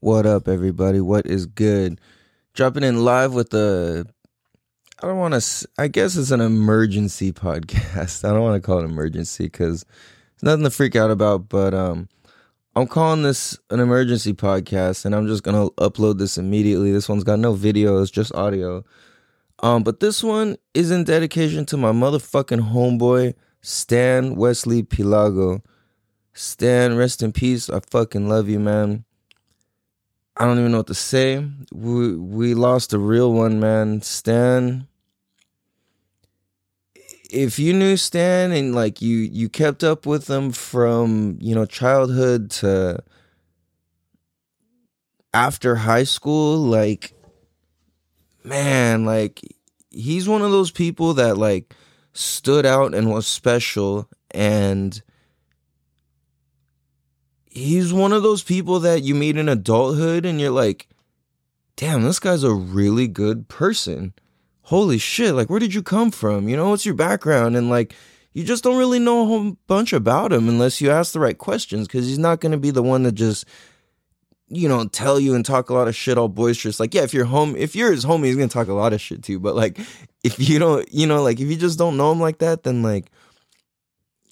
What up, everybody? What is good? Dropping in live with a. I don't want to. I guess it's an emergency podcast. I don't want to call it emergency because it's nothing to freak out about. But um, I'm calling this an emergency podcast, and I'm just gonna upload this immediately. This one's got no video; it's just audio. Um, but this one is in dedication to my motherfucking homeboy Stan Wesley Pilago. Stan, rest in peace. I fucking love you, man. I don't even know what to say. We we lost a real one, man. Stan. If you knew Stan and like you you kept up with him from, you know, childhood to after high school, like man, like he's one of those people that like stood out and was special and he's one of those people that you meet in adulthood and you're like, damn, this guy's a really good person. Holy shit, like, where did you come from? You know, what's your background? And like, you just don't really know a whole bunch about him unless you ask the right questions because he's not going to be the one that just, you know, tell you and talk a lot of shit all boisterous. Like, yeah, if you're home, if you're his homie, he's going to talk a lot of shit too. But like, if you don't, you know, like, if you just don't know him like that, then like,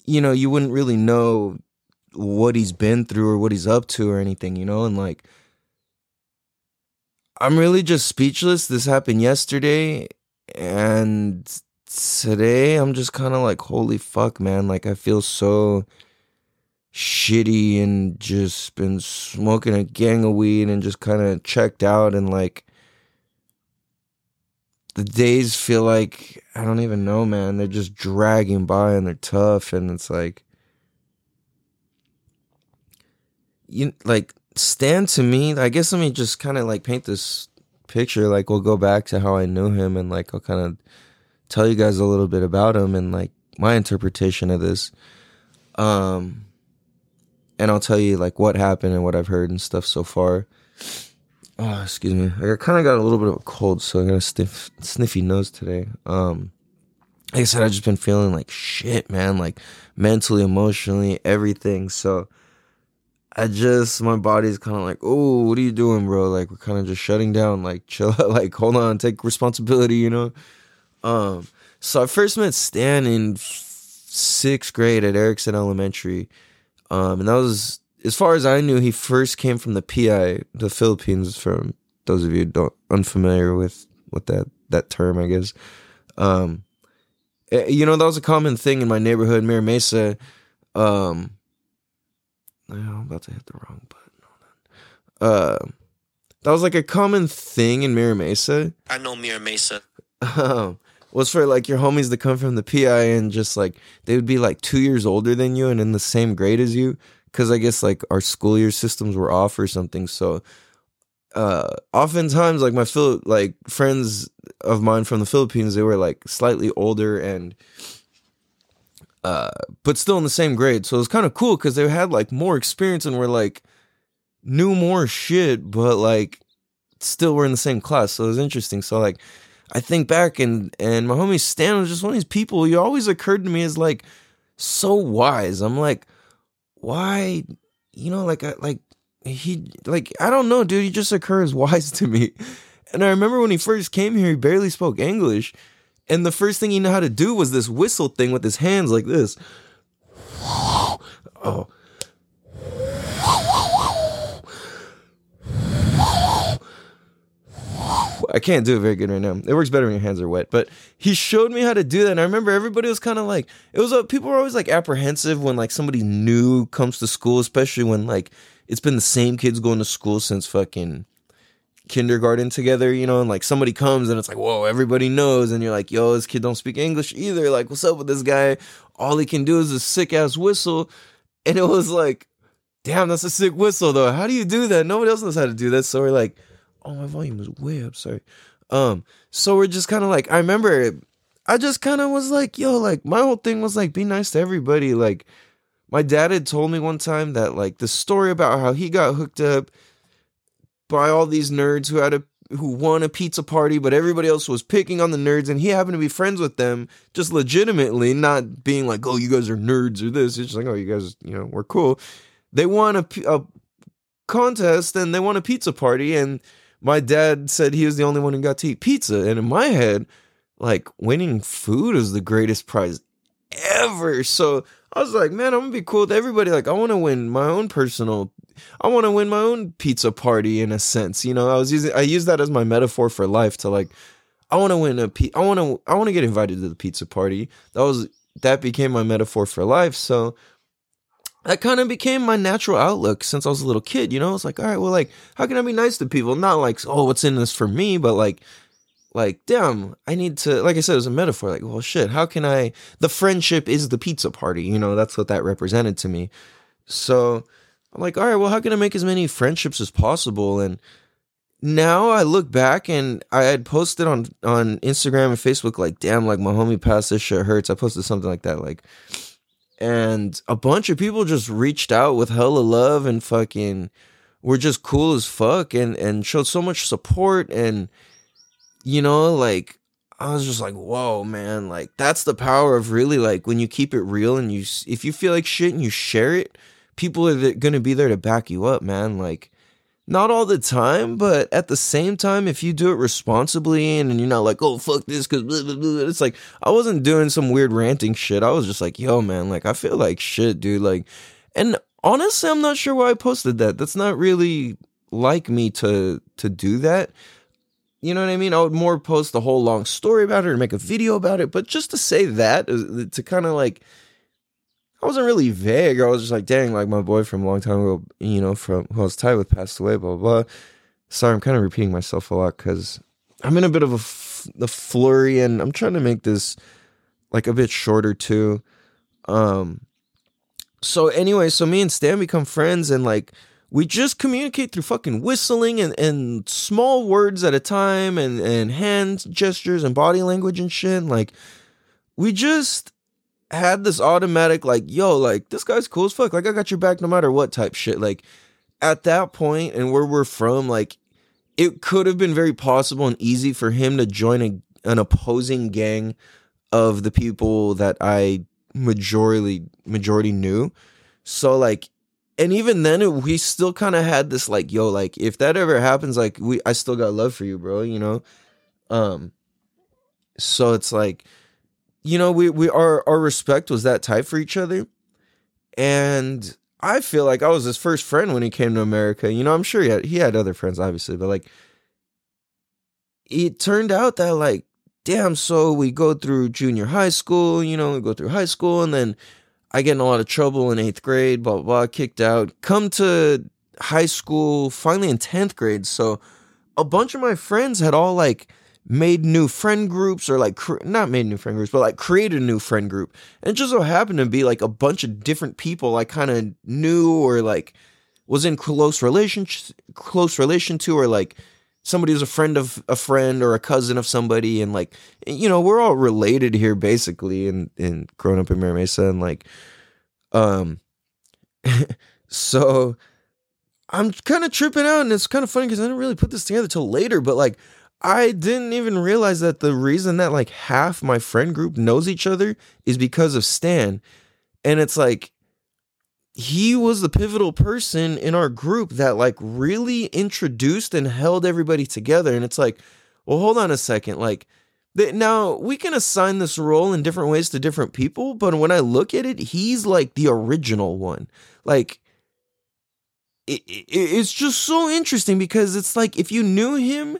you know, you wouldn't really know what he's been through or what he's up to or anything, you know? And like, I'm really just speechless. This happened yesterday. And today I'm just kind of like, holy fuck, man. Like, I feel so shitty and just been smoking a gang of weed and just kind of checked out. And like, the days feel like, I don't even know, man. They're just dragging by and they're tough. And it's like, you like Stan to me, I guess let me just kind of like paint this picture. Like we'll go back to how I knew him and like I'll kind of tell you guys a little bit about him and like my interpretation of this. Um and I'll tell you like what happened and what I've heard and stuff so far. Oh, excuse me. I kind of got a little bit of a cold, so I got a stiff, sniffy nose today. Um, like I said, I've just been feeling like shit, man. Like mentally, emotionally, everything. So I just my body's kind of like, oh, what are you doing, bro? Like we're kind of just shutting down. Like chill out. Like hold on, take responsibility. You know. Um. So I first met Stan in sixth grade at Ericson Elementary, um, and that was as far as I knew. He first came from the PI, the Philippines. From those of you don't unfamiliar with with that that term, I guess. Um, eh, you know that was a common thing in my neighborhood, Mira Mesa. Um I'm about to hit the wrong button. Uh, that was like a common thing in Mira Mesa. I know Mira Mesa. Um, was for like your homies to come from the PI and just like they would be like two years older than you and in the same grade as you. Cause I guess like our school year systems were off or something. So, uh, oftentimes like my Phil like friends of mine from the Philippines, they were like slightly older and uh, but still in the same grade. So it was kind of cool because they had like more experience and were like knew more shit, but like still were in the same class. So it was interesting. So like I think back and and my homie Stan was just one of these people. He always occurred to me as like so wise. I'm like, why? You know, like I like he like I don't know, dude. He just occurs wise to me. And I remember when he first came here, he barely spoke English. And the first thing he knew how to do was this whistle thing with his hands like this. Oh. I can't do it very good right now. It works better when your hands are wet. But he showed me how to do that. And I remember everybody was kind of like, it was, a, people were always like apprehensive when like somebody new comes to school, especially when like it's been the same kids going to school since fucking kindergarten together, you know, and like somebody comes and it's like, whoa, everybody knows, and you're like, yo, this kid don't speak English either. Like, what's up with this guy? All he can do is a sick ass whistle. And it was like, damn, that's a sick whistle though. How do you do that? Nobody else knows how to do that. So we're like, oh, my volume is way up. Sorry. Um, so we're just kind of like, I remember I just kind of was like, yo, like my whole thing was like, be nice to everybody. Like, my dad had told me one time that like the story about how he got hooked up by all these nerds who had a who won a pizza party, but everybody else was picking on the nerds, and he happened to be friends with them just legitimately, not being like, "Oh, you guys are nerds" or this. It's just like, "Oh, you guys, you know, we're cool." They won a, a contest and they won a pizza party and my dad said he was the only one who got to eat pizza. And in my head, like winning food is the greatest prize ever. So I was like, man, I'm gonna be cool with everybody. Like, I want to win my own personal. I want to win my own pizza party in a sense. You know, I was using I use that as my metaphor for life to like, I want to win a. I want to. I want to get invited to the pizza party. That was that became my metaphor for life. So that kind of became my natural outlook since I was a little kid. You know, it's like, all right, well, like, how can I be nice to people? Not like, oh, what's in this for me, but like, like, damn, I need to, like I said, it was a metaphor. Like, well, shit, how can I? The friendship is the pizza party. You know, that's what that represented to me. So I'm like, all right, well, how can I make as many friendships as possible? And now I look back and I had posted on on Instagram and Facebook, like, damn, like my homie passed this shit hurts. I posted something like that, like and a bunch of people just reached out with hella love and fucking were just cool as fuck and and showed so much support and you know like I was just like whoa man like that's the power of really like when you keep it real and you if you feel like shit and you share it people are going to be there to back you up man like not all the time, but at the same time, if you do it responsibly and, and you're not like, oh, fuck this, because it's like, I wasn't doing some weird ranting shit. I was just like, yo, man, like, I feel like shit, dude. Like, and honestly, I'm not sure why I posted that. That's not really like me to to do that. You know what I mean? I would more post a whole long story about it or make a video about it, but just to say that, to kind of like, I wasn't really vague. I was just like, dang, like my boy from a long time ago, you know, from who I was tied with passed away, blah, blah, blah. Sorry, I'm kind of repeating myself a lot because I'm in a bit of a, f- a flurry and I'm trying to make this like a bit shorter too. Um, so anyway, so me and Stan become friends and like we just communicate through fucking whistling and, and small words at a time and, and hand gestures and body language and shit. Like we just had this automatic like, yo, like this guy's cool as fuck. Like I got your back no matter what type shit. Like at that point and where we're from, like it could have been very possible and easy for him to join a, an opposing gang of the people that I majority majority knew. So like and even then it, we still kind of had this like yo like if that ever happens like we I still got love for you bro you know um so it's like you know, we we our our respect was that tight for each other, and I feel like I was his first friend when he came to America. You know, I'm sure he had he had other friends, obviously, but like, it turned out that like, damn. So we go through junior high school. You know, we go through high school, and then I get in a lot of trouble in eighth grade. Blah blah, blah kicked out. Come to high school, finally in tenth grade. So a bunch of my friends had all like made new friend groups or like cre- not made new friend groups but like created a new friend group and it just so happened to be like a bunch of different people i kind of knew or like was in close relation close relation to or like somebody who's a friend of a friend or a cousin of somebody and like you know we're all related here basically and and growing up in Mira Mesa and like um so I'm kind of tripping out and it's kind of funny because I didn't really put this together till later but like I didn't even realize that the reason that like half my friend group knows each other is because of Stan. And it's like he was the pivotal person in our group that like really introduced and held everybody together. And it's like, well, hold on a second. Like, now we can assign this role in different ways to different people, but when I look at it, he's like the original one. Like, it, it, it's just so interesting because it's like if you knew him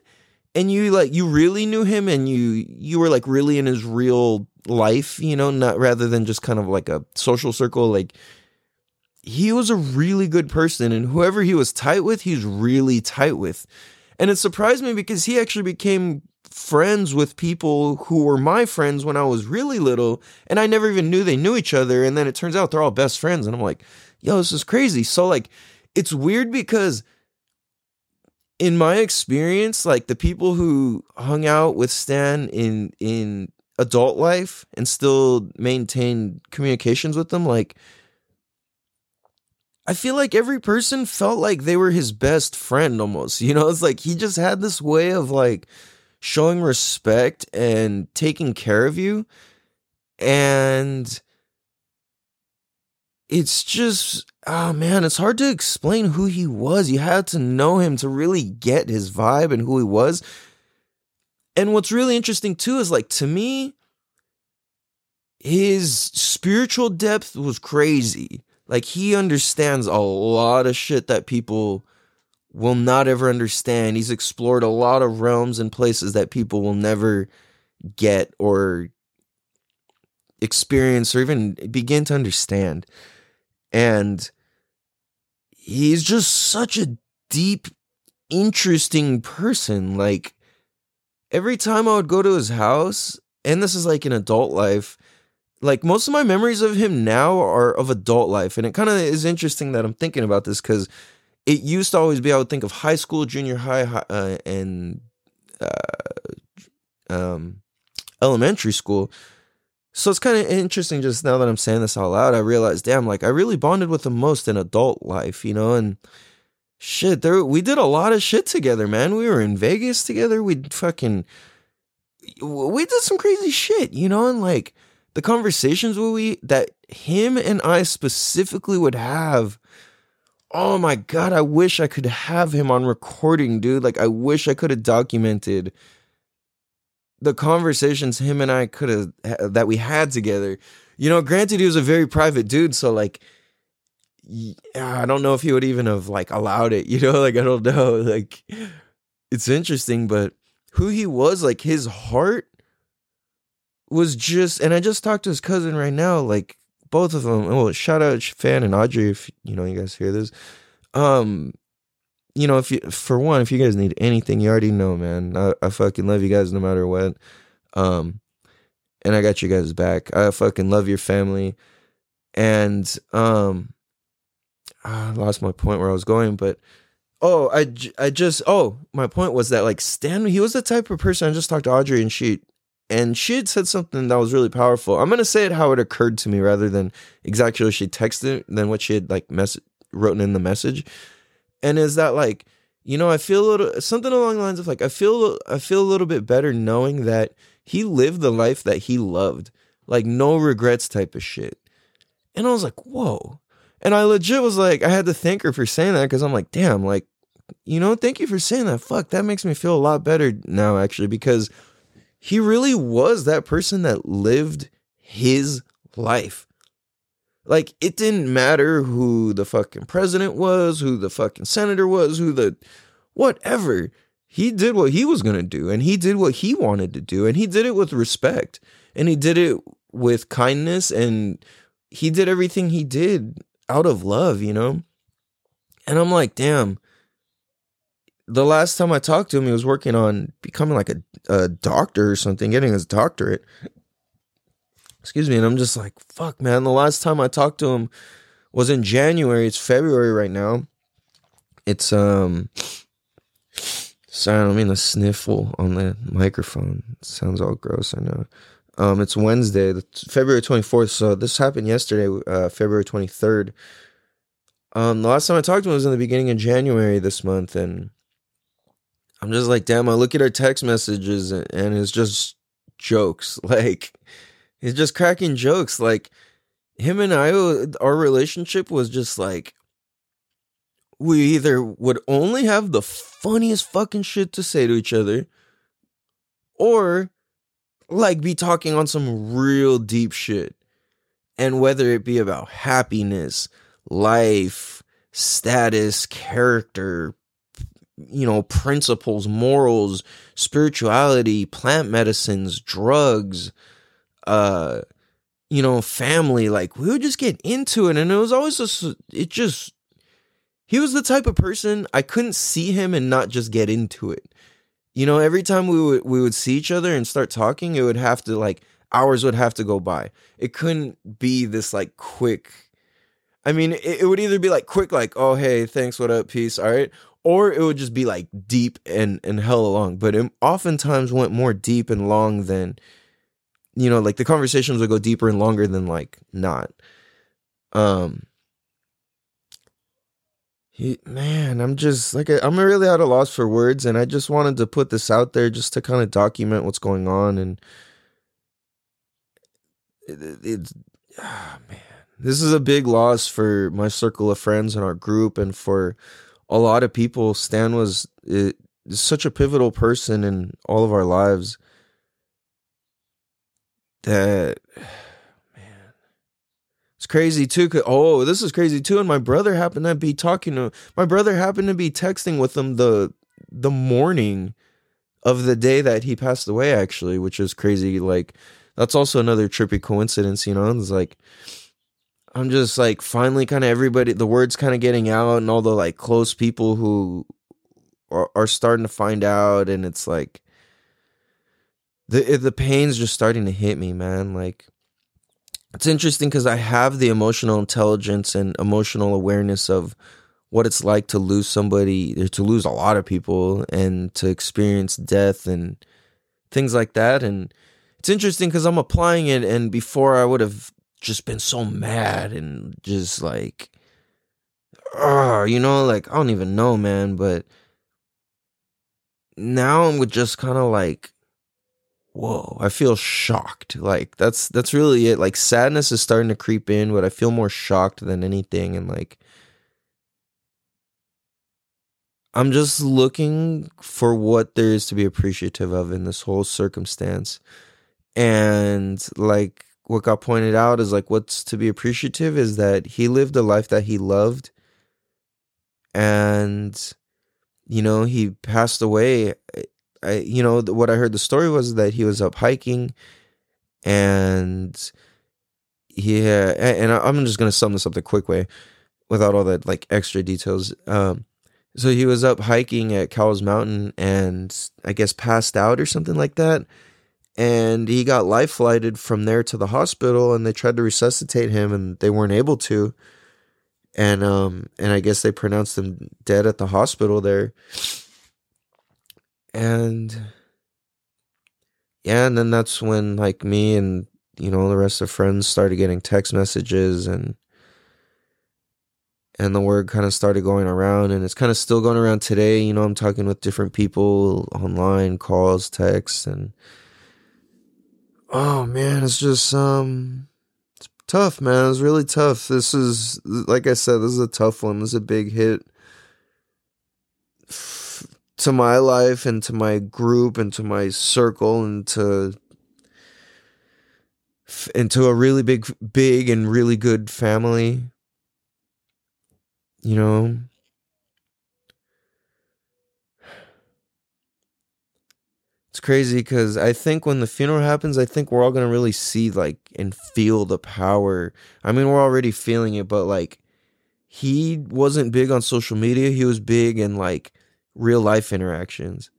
and you like you really knew him and you you were like really in his real life you know not rather than just kind of like a social circle like he was a really good person and whoever he was tight with he's really tight with. And it surprised me because he actually became friends with people who were my friends when I was really little and I never even knew they knew each other and then it turns out they're all best friends and I'm like yo this is crazy. So like it's weird because in my experience, like the people who hung out with Stan in in adult life and still maintain communications with them, like I feel like every person felt like they were his best friend almost. You know, it's like he just had this way of like showing respect and taking care of you. And it's just oh man, it's hard to explain who he was. You had to know him to really get his vibe and who he was. And what's really interesting too is like to me, his spiritual depth was crazy. Like he understands a lot of shit that people will not ever understand. He's explored a lot of realms and places that people will never get or experience or even begin to understand. And he's just such a deep, interesting person. Like every time I would go to his house, and this is like in adult life, like most of my memories of him now are of adult life. And it kind of is interesting that I'm thinking about this because it used to always be I would think of high school, junior high, uh, and uh, um, elementary school. So it's kind of interesting just now that I'm saying this out loud. I realize, damn, like I really bonded with him most in adult life, you know, and shit, there we did a lot of shit together, man. We were in Vegas together. We fucking we did some crazy shit, you know, and like the conversations we that him and I specifically would have. Oh my god, I wish I could have him on recording, dude. Like I wish I could have documented the conversations him and I could have that we had together. You know, granted he was a very private dude, so like I don't know if he would even have like allowed it, you know, like I don't know. Like it's interesting, but who he was, like his heart was just and I just talked to his cousin right now, like both of them. Well, shout out Fan and Audrey if you know you guys hear this. Um you know, if you for one, if you guys need anything, you already know, man. I, I fucking love you guys no matter what. Um, and I got you guys back. I fucking love your family. And um, I lost my point where I was going, but oh, I I just oh, my point was that like Stan, he was the type of person. I just talked to Audrey, and she and she had said something that was really powerful. I'm gonna say it how it occurred to me rather than exactly what she texted than what she had like mess written in the message. And is that like you know i feel a little something along the lines of like i feel i feel a little bit better knowing that he lived the life that he loved. Like no regrets type of shit. And i was like whoa. And i legit was like i had to thank her for saying that because i'm like damn like you know thank you for saying that. Fuck that makes me feel a lot better now actually because he really was that person that lived his life like it didn't matter who the fucking president was, who the fucking senator was, who the whatever. He did what he was going to do and he did what he wanted to do and he did it with respect and he did it with kindness and he did everything he did out of love, you know? And I'm like, damn. The last time I talked to him, he was working on becoming like a, a doctor or something, getting his doctorate. Excuse me. And I'm just like, fuck, man. The last time I talked to him was in January. It's February right now. It's, um, sorry, I don't mean to sniffle on the microphone. It sounds all gross, I know. Um, it's Wednesday, February 24th. So this happened yesterday, uh, February 23rd. Um, the last time I talked to him was in the beginning of January this month. And I'm just like, damn, I look at our text messages and, it's just jokes. Like, He's just cracking jokes. Like him and I, our relationship was just like we either would only have the funniest fucking shit to say to each other, or like be talking on some real deep shit. And whether it be about happiness, life, status, character, you know, principles, morals, spirituality, plant medicines, drugs, uh you know family. Like we would just get into it. And it was always just it just he was the type of person i couldn't see him and not just get into it. You know every time we would we would see each other and start talking it would have to like hours would have to go by. It couldn't be this like quick i mean it, it would either be like quick like oh hey thanks what up peace all right or it would just be like deep and and hell long but it oftentimes went more deep and long than you know, like the conversations would go deeper and longer than like not. Um, he, man, I'm just like I'm really at a loss for words, and I just wanted to put this out there just to kind of document what's going on, and it, it's ah, man, this is a big loss for my circle of friends and our group and for a lot of people. Stan was it, such a pivotal person in all of our lives that man it's crazy too oh this is crazy too and my brother happened to be talking to my brother happened to be texting with him the the morning of the day that he passed away actually which is crazy like that's also another trippy coincidence you know it's like i'm just like finally kind of everybody the words kind of getting out and all the like close people who are, are starting to find out and it's like the the pain's just starting to hit me, man. Like it's interesting because I have the emotional intelligence and emotional awareness of what it's like to lose somebody, or to lose a lot of people, and to experience death and things like that. And it's interesting because I'm applying it, and before I would have just been so mad and just like, oh, you know, like I don't even know, man. But now I'm just kind of like whoa i feel shocked like that's that's really it like sadness is starting to creep in but i feel more shocked than anything and like i'm just looking for what there is to be appreciative of in this whole circumstance and like what got pointed out is like what's to be appreciative is that he lived a life that he loved. And you know he passed away. I, you know, what I heard the story was that he was up hiking, and yeah, and I'm just gonna sum this up the quick way, without all that like extra details. Um, so he was up hiking at Cowles Mountain, and I guess passed out or something like that, and he got life flighted from there to the hospital, and they tried to resuscitate him, and they weren't able to, and um, and I guess they pronounced him dead at the hospital there. And yeah and then that's when like me and you know the rest of friends started getting text messages and and the word kind of started going around and it's kind of still going around today. You know i'm talking with different people online calls texts and oh man it's just um it's tough man. It's really tough. This is like i said this is a tough one. This is a big hit to my life and to my group and to my circle and to into a really big big and really good family. You know it's crazy because i think when the funeral happens i think we're all gonna really see like and feel the power i mean we're already feeling it but like he wasn't big on social media he was big in like real life interactions.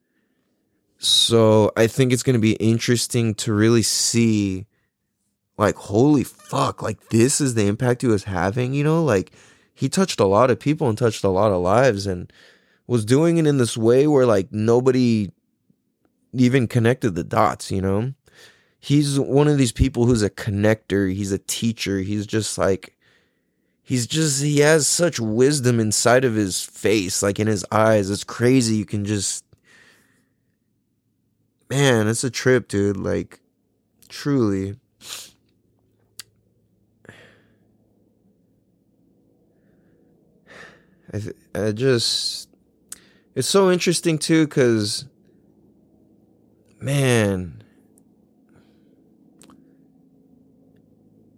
So I think it's going to be interesting to really see, like, holy fuck, like, this is the impact he was having, you know? Like, he touched a lot of people and touched a lot of lives and was doing it in this way where, like, nobody even connected the dots, you know? He's one of these people who's a connector, he's a teacher, he's just like, he's just he has such wisdom inside of his face like in his eyes. It's crazy. You can just man it's a trip dude. Like truly. I, I just it's so interesting too because man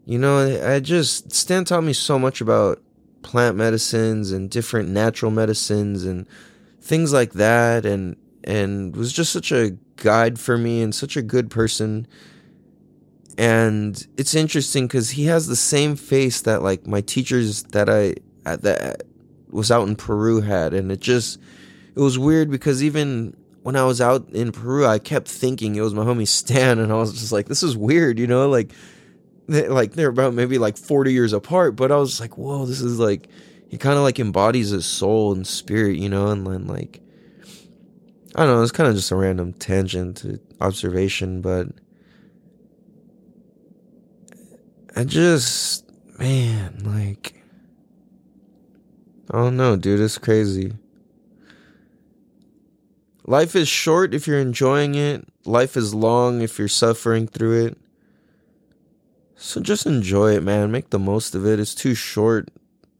You know, I just Stan taught me so much about plant medicines and different natural medicines and things like that and and was just such a guide for me and such a good person. And it's interesting cuz he has the same face that like my teachers that I that was out in Peru had and it just it was weird because even when I was out in Peru I kept thinking it was my homie Stan and I was just like this is weird, you know, like like they're about maybe like 40 years apart but i was like whoa this is like he kind of like embodies his soul and spirit you know and then like i don't know it's kind of just a random tangent to observation but i just man like i don't know dude it's crazy life is short if you're enjoying it life is long if you're suffering through it So just enjoy it, man. Make the most of it. It's too short.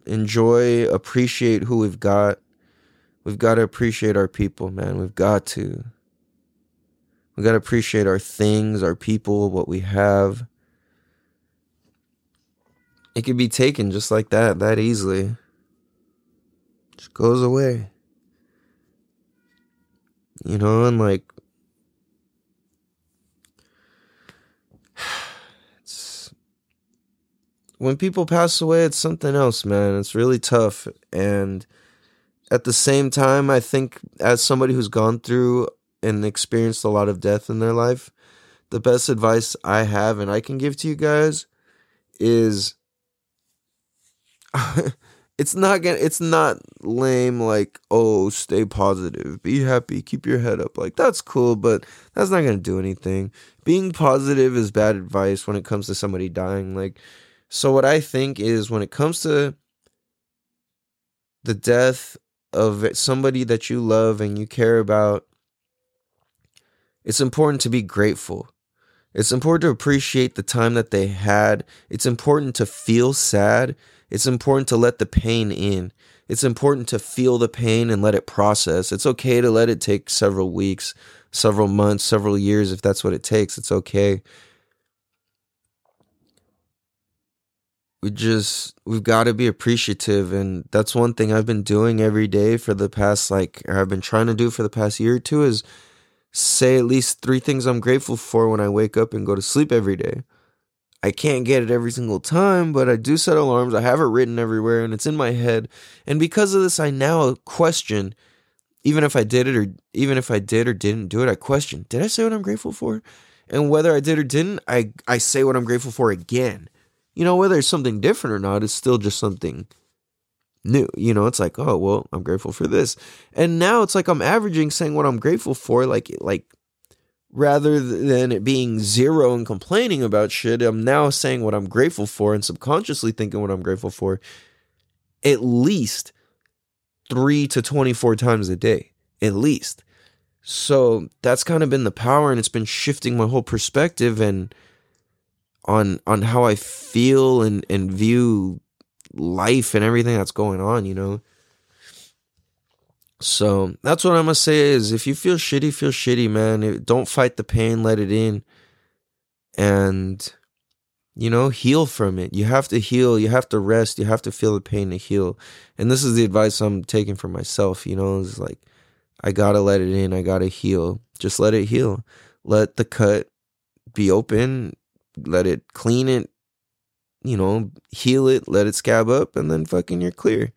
Enjoy, appreciate who we've got. We've got to appreciate our people, man. We've got to. We got to appreciate our things, our people, what we have. It could be taken just like that, that easily. Just goes away. You know, and like it's when people pass away, it's something else, man. It's really tough. And at the same time, I think as somebody who's gone through and experienced a lot of death in their life, the best advice I have and I can give to you guys is it's not gonna it's not lame like oh stay positive be happy keep your head up like that's cool but that's not gonna do anything. Being positive is bad advice when it comes to somebody dying like so what i think is when it comes to the death of somebody that you love and you care about it's important to be grateful. It's important to appreciate the time that they had. It's important to feel sad it's important to let the pain in. It's important to feel the pain and let it process. It's okay to let it take several weeks, several months, several years if that's what it takes. It's okay. We just we've got to be appreciative and that's one thing I've been doing every day for the past like or I've been trying to do for the past year or two is say at least 3 things I'm grateful for when I wake up and go to sleep every day. I can't get it every single time, but I do set alarms. I have it written everywhere and it's in my head. And because of this, I now question even if I did it or even if I did or didn't do it, I question, did I say what I'm grateful for? And whether I did or didn't, I I say what I'm grateful for again. You know, whether it's something different or not, it's still just something new. You know, it's like, oh, well, I'm grateful for this. And now it's like I'm averaging saying what I'm grateful for like like rather than it being zero and complaining about shit, I'm now saying what I'm grateful for and subconsciously thinking what I'm grateful for at least three to 24 times a day, at least. So that's kind of been the power and it's been shifting my whole perspective and on on how I feel and, and view life and everything that's going on, you know. So that's what I'm gonna say is if you feel shitty, feel shitty, man. Don't fight the pain, let it in, and you know heal from it. You have to heal. You have to rest. You have to feel the pain to heal. And this is the advice I'm taking for myself. You know, it's like I gotta let it in. I gotta heal. Just let it heal. Let the cut be open. Let it clean it. You know, heal it. Let it scab up, and then fucking you're clear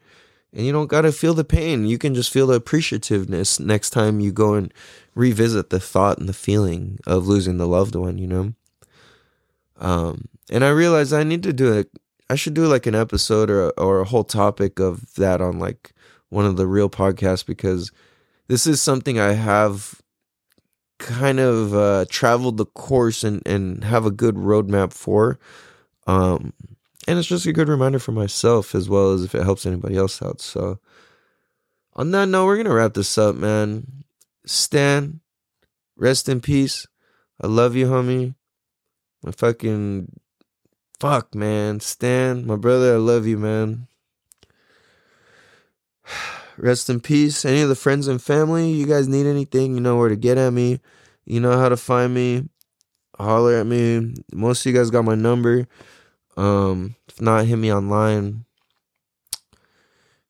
and you don't got to feel the pain. You can just feel the appreciativeness next time you go and revisit the thought and the feeling of losing the loved one, you know? Um, and I realized I need to do it. I should do like an episode or, or a whole topic of that on like one of the real podcasts because this is something I have kind of uh, traveled the course and, and have a good roadmap for. Um, and it's just a good reminder for myself as well as if it helps anybody else out. So, on that note, we're gonna wrap this up, man. Stan, rest in peace. I love you, homie. My fucking fuck, man. Stan, my brother, I love you, man. Rest in peace. Any of the friends and family, you guys need anything, you know where to get at me. You know how to find me. Holler at me. Most of you guys got my number. Um, if not, hit me online.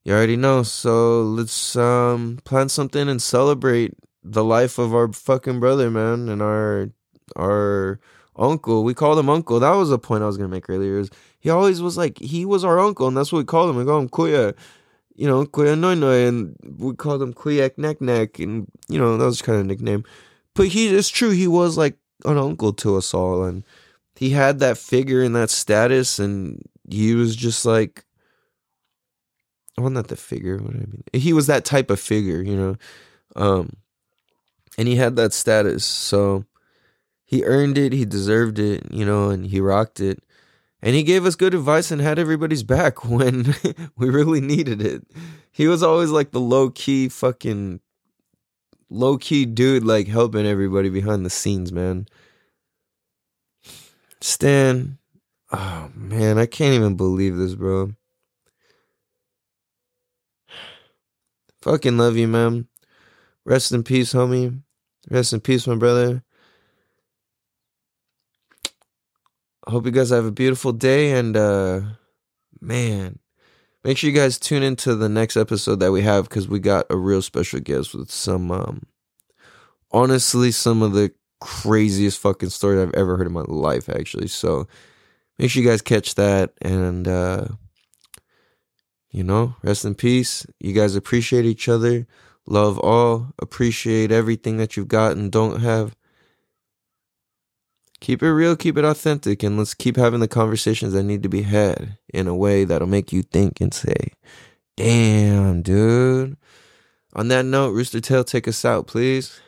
You already know. So let's um plan something and celebrate the life of our fucking brother, man, and our our uncle. We called him uncle. That was a point I was gonna make earlier. Is he always was like he was our uncle, and that's what we called him. We call him Kuya, you know, Kuya Noi Noi, and we called him Kuyak Neck Neck, and you know that was kind of nickname. But he, it's true, he was like an uncle to us all, and he had that figure and that status, and he was just like, well, not the figure. What I mean, he was that type of figure, you know, um, and he had that status, so he earned it, he deserved it, you know, and he rocked it. And he gave us good advice and had everybody's back when we really needed it. He was always like the low key fucking low key dude, like helping everybody behind the scenes, man. Stan, Oh man, I can't even believe this, bro. Fucking love you, man. Rest in peace, homie. Rest in peace, my brother. I hope you guys have a beautiful day and uh man, make sure you guys tune into the next episode that we have because we got a real special guest with some um honestly some of the craziest fucking story I've ever heard in my life actually. So make sure you guys catch that and uh you know, rest in peace. You guys appreciate each other. Love all. Appreciate everything that you've got and don't have. Keep it real, keep it authentic, and let's keep having the conversations that need to be had in a way that'll make you think and say, damn, dude. On that note, Rooster Tail, take us out, please.